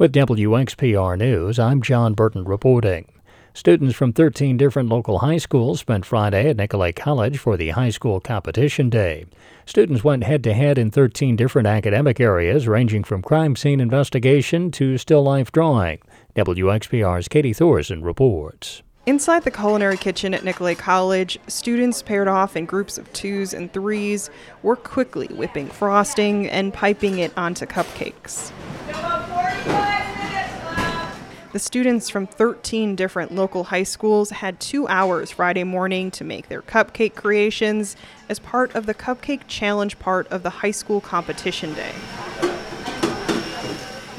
With WXPR News, I'm John Burton reporting. Students from 13 different local high schools spent Friday at Nicolet College for the High School Competition Day. Students went head to head in 13 different academic areas, ranging from crime scene investigation to still life drawing. WXPR's Katie Thorson reports. Inside the culinary kitchen at Nicolet College, students paired off in groups of twos and threes were quickly whipping frosting and piping it onto cupcakes. The students from 13 different local high schools had two hours Friday morning to make their cupcake creations as part of the Cupcake Challenge part of the high school competition day.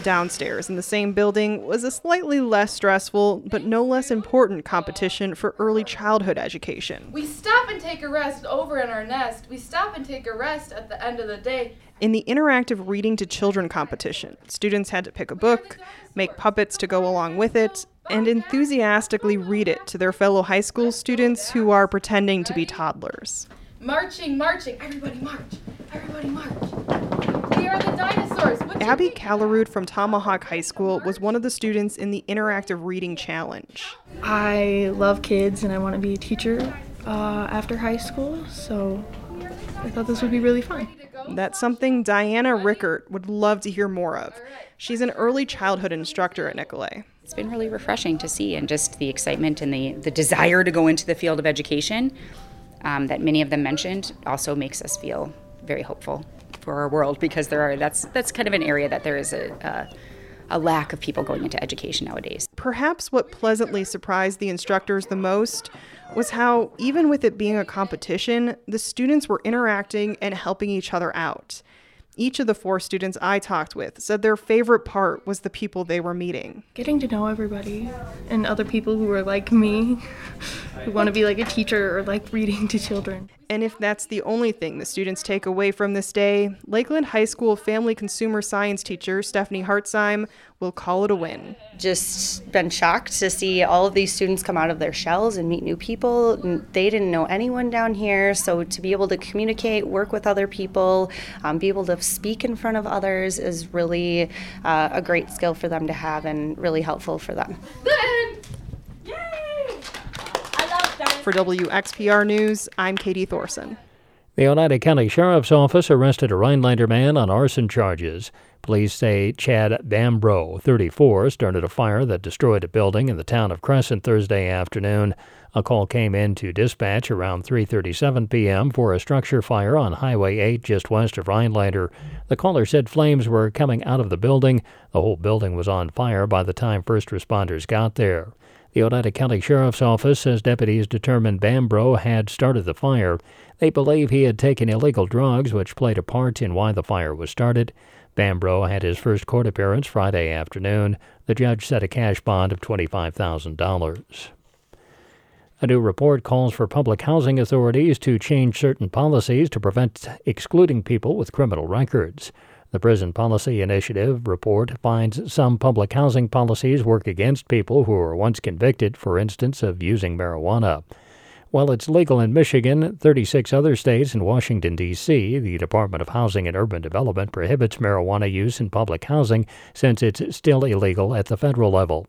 Downstairs in the same building was a slightly less stressful, but no less important competition for early childhood education. We stop and take a rest over in our nest. We stop and take a rest at the end of the day. In the interactive reading to children competition, students had to pick a book, make puppets to go along with it, and enthusiastically read it to their fellow high school students who are pretending to be toddlers. Marching, marching, everybody march, everybody march. We are the dinosaurs. What's Abby Callerud from Tomahawk High School was one of the students in the interactive reading challenge. I love kids and I want to be a teacher uh, after high school, so I thought this would be really fun. That's something Diana Rickert would love to hear more of. She's an early childhood instructor at Nicolet. It's been really refreshing to see, and just the excitement and the, the desire to go into the field of education um, that many of them mentioned also makes us feel very hopeful for our world because there are that's that's kind of an area that there is a, a a lack of people going into education nowadays. Perhaps what pleasantly surprised the instructors the most was how, even with it being a competition, the students were interacting and helping each other out. Each of the four students I talked with said their favorite part was the people they were meeting. Getting to know everybody and other people who are like me, who want to be like a teacher or like reading to children. And if that's the only thing the students take away from this day, Lakeland High School family consumer science teacher Stephanie Hartzheim will call it a win. Just been shocked to see all of these students come out of their shells and meet new people. They didn't know anyone down here, so to be able to communicate, work with other people, um, be able to speak in front of others is really uh, a great skill for them to have and really helpful for them. For WXPR News, I'm Katie Thorson. The Oneida County Sheriff's Office arrested a Rhinelander man on arson charges. Police say Chad Bambro, 34, started a fire that destroyed a building in the town of Crescent Thursday afternoon. A call came in to dispatch around 3:37 p.m. for a structure fire on Highway 8 just west of Rhinelander. The caller said flames were coming out of the building. The whole building was on fire by the time first responders got there. The Oneida County Sheriff's Office says deputies determined Bambro had started the fire. They believe he had taken illegal drugs, which played a part in why the fire was started. Bambro had his first court appearance Friday afternoon. The judge set a cash bond of $25,000. A new report calls for public housing authorities to change certain policies to prevent excluding people with criminal records. The Prison Policy Initiative report finds some public housing policies work against people who were once convicted, for instance, of using marijuana. While it's legal in Michigan, 36 other states, and Washington, D.C., the Department of Housing and Urban Development prohibits marijuana use in public housing since it's still illegal at the federal level.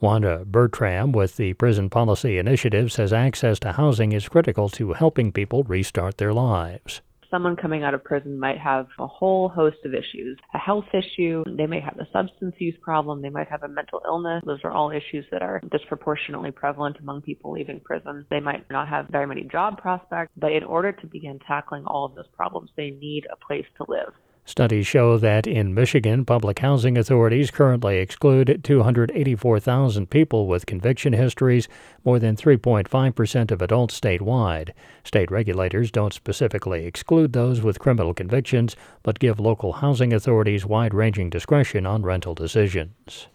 Wanda Bertram with the Prison Policy Initiative says access to housing is critical to helping people restart their lives someone coming out of prison might have a whole host of issues a health issue, they may have a substance use problem, they might have a mental illness. Those are all issues that are disproportionately prevalent among people leaving prison. They might not have very many job prospects, but in order to begin tackling all of those problems, they need a place to live. Studies show that in Michigan, public housing authorities currently exclude 284,000 people with conviction histories, more than 3.5% of adults statewide. State regulators don't specifically exclude those with criminal convictions, but give local housing authorities wide ranging discretion on rental decisions.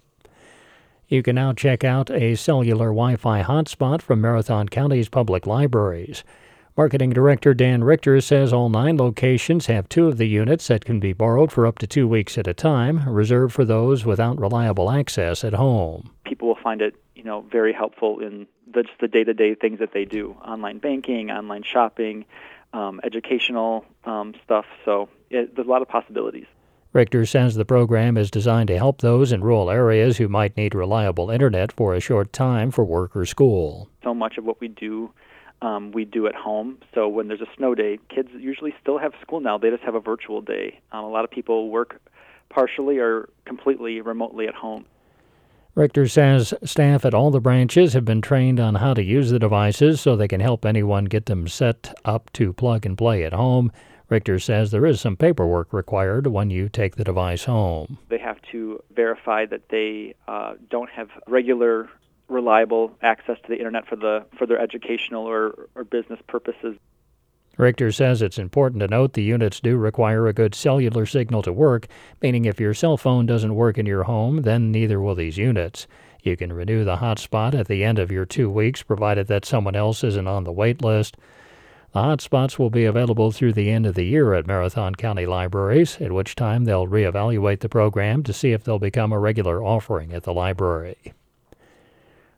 You can now check out a cellular Wi Fi hotspot from Marathon County's public libraries. Marketing Director Dan Richter says all nine locations have two of the units that can be borrowed for up to two weeks at a time, reserved for those without reliable access at home. People will find it, you know, very helpful in the, just the day-to-day things that they do: online banking, online shopping, um, educational um, stuff. So it, there's a lot of possibilities. Richter says the program is designed to help those in rural areas who might need reliable internet for a short time for work or school. So much of what we do, um, we do at home. So when there's a snow day, kids usually still have school now. They just have a virtual day. Um, a lot of people work partially or completely remotely at home. Richter says staff at all the branches have been trained on how to use the devices so they can help anyone get them set up to plug and play at home. Richter says there is some paperwork required when you take the device home. They have to verify that they uh, don't have regular, reliable access to the internet for the for their educational or, or business purposes. Richter says it's important to note the units do require a good cellular signal to work, meaning if your cell phone doesn't work in your home, then neither will these units. You can renew the hotspot at the end of your two weeks, provided that someone else isn't on the wait list. The hotspots will be available through the end of the year at Marathon County Libraries, at which time they'll reevaluate the program to see if they'll become a regular offering at the library.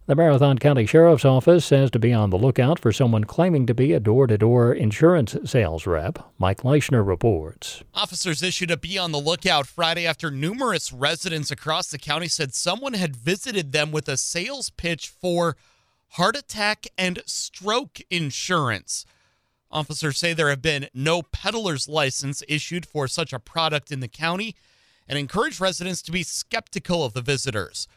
The Marathon County Sheriff's Office says to be on the lookout for someone claiming to be a door to door insurance sales rep. Mike Leischner reports. Officers issued a be on the lookout Friday after numerous residents across the county said someone had visited them with a sales pitch for heart attack and stroke insurance. Officers say there have been no peddler's license issued for such a product in the county and encourage residents to be skeptical of the visitors.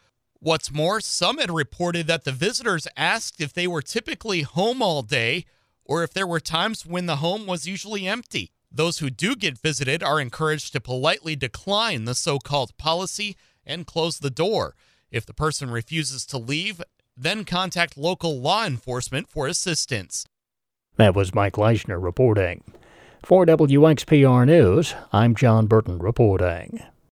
What's more, some had reported that the visitors asked if they were typically home all day or if there were times when the home was usually empty. Those who do get visited are encouraged to politely decline the so called policy and close the door. If the person refuses to leave, then contact local law enforcement for assistance. That was Mike Leischner reporting. For WXPR News, I'm John Burton reporting.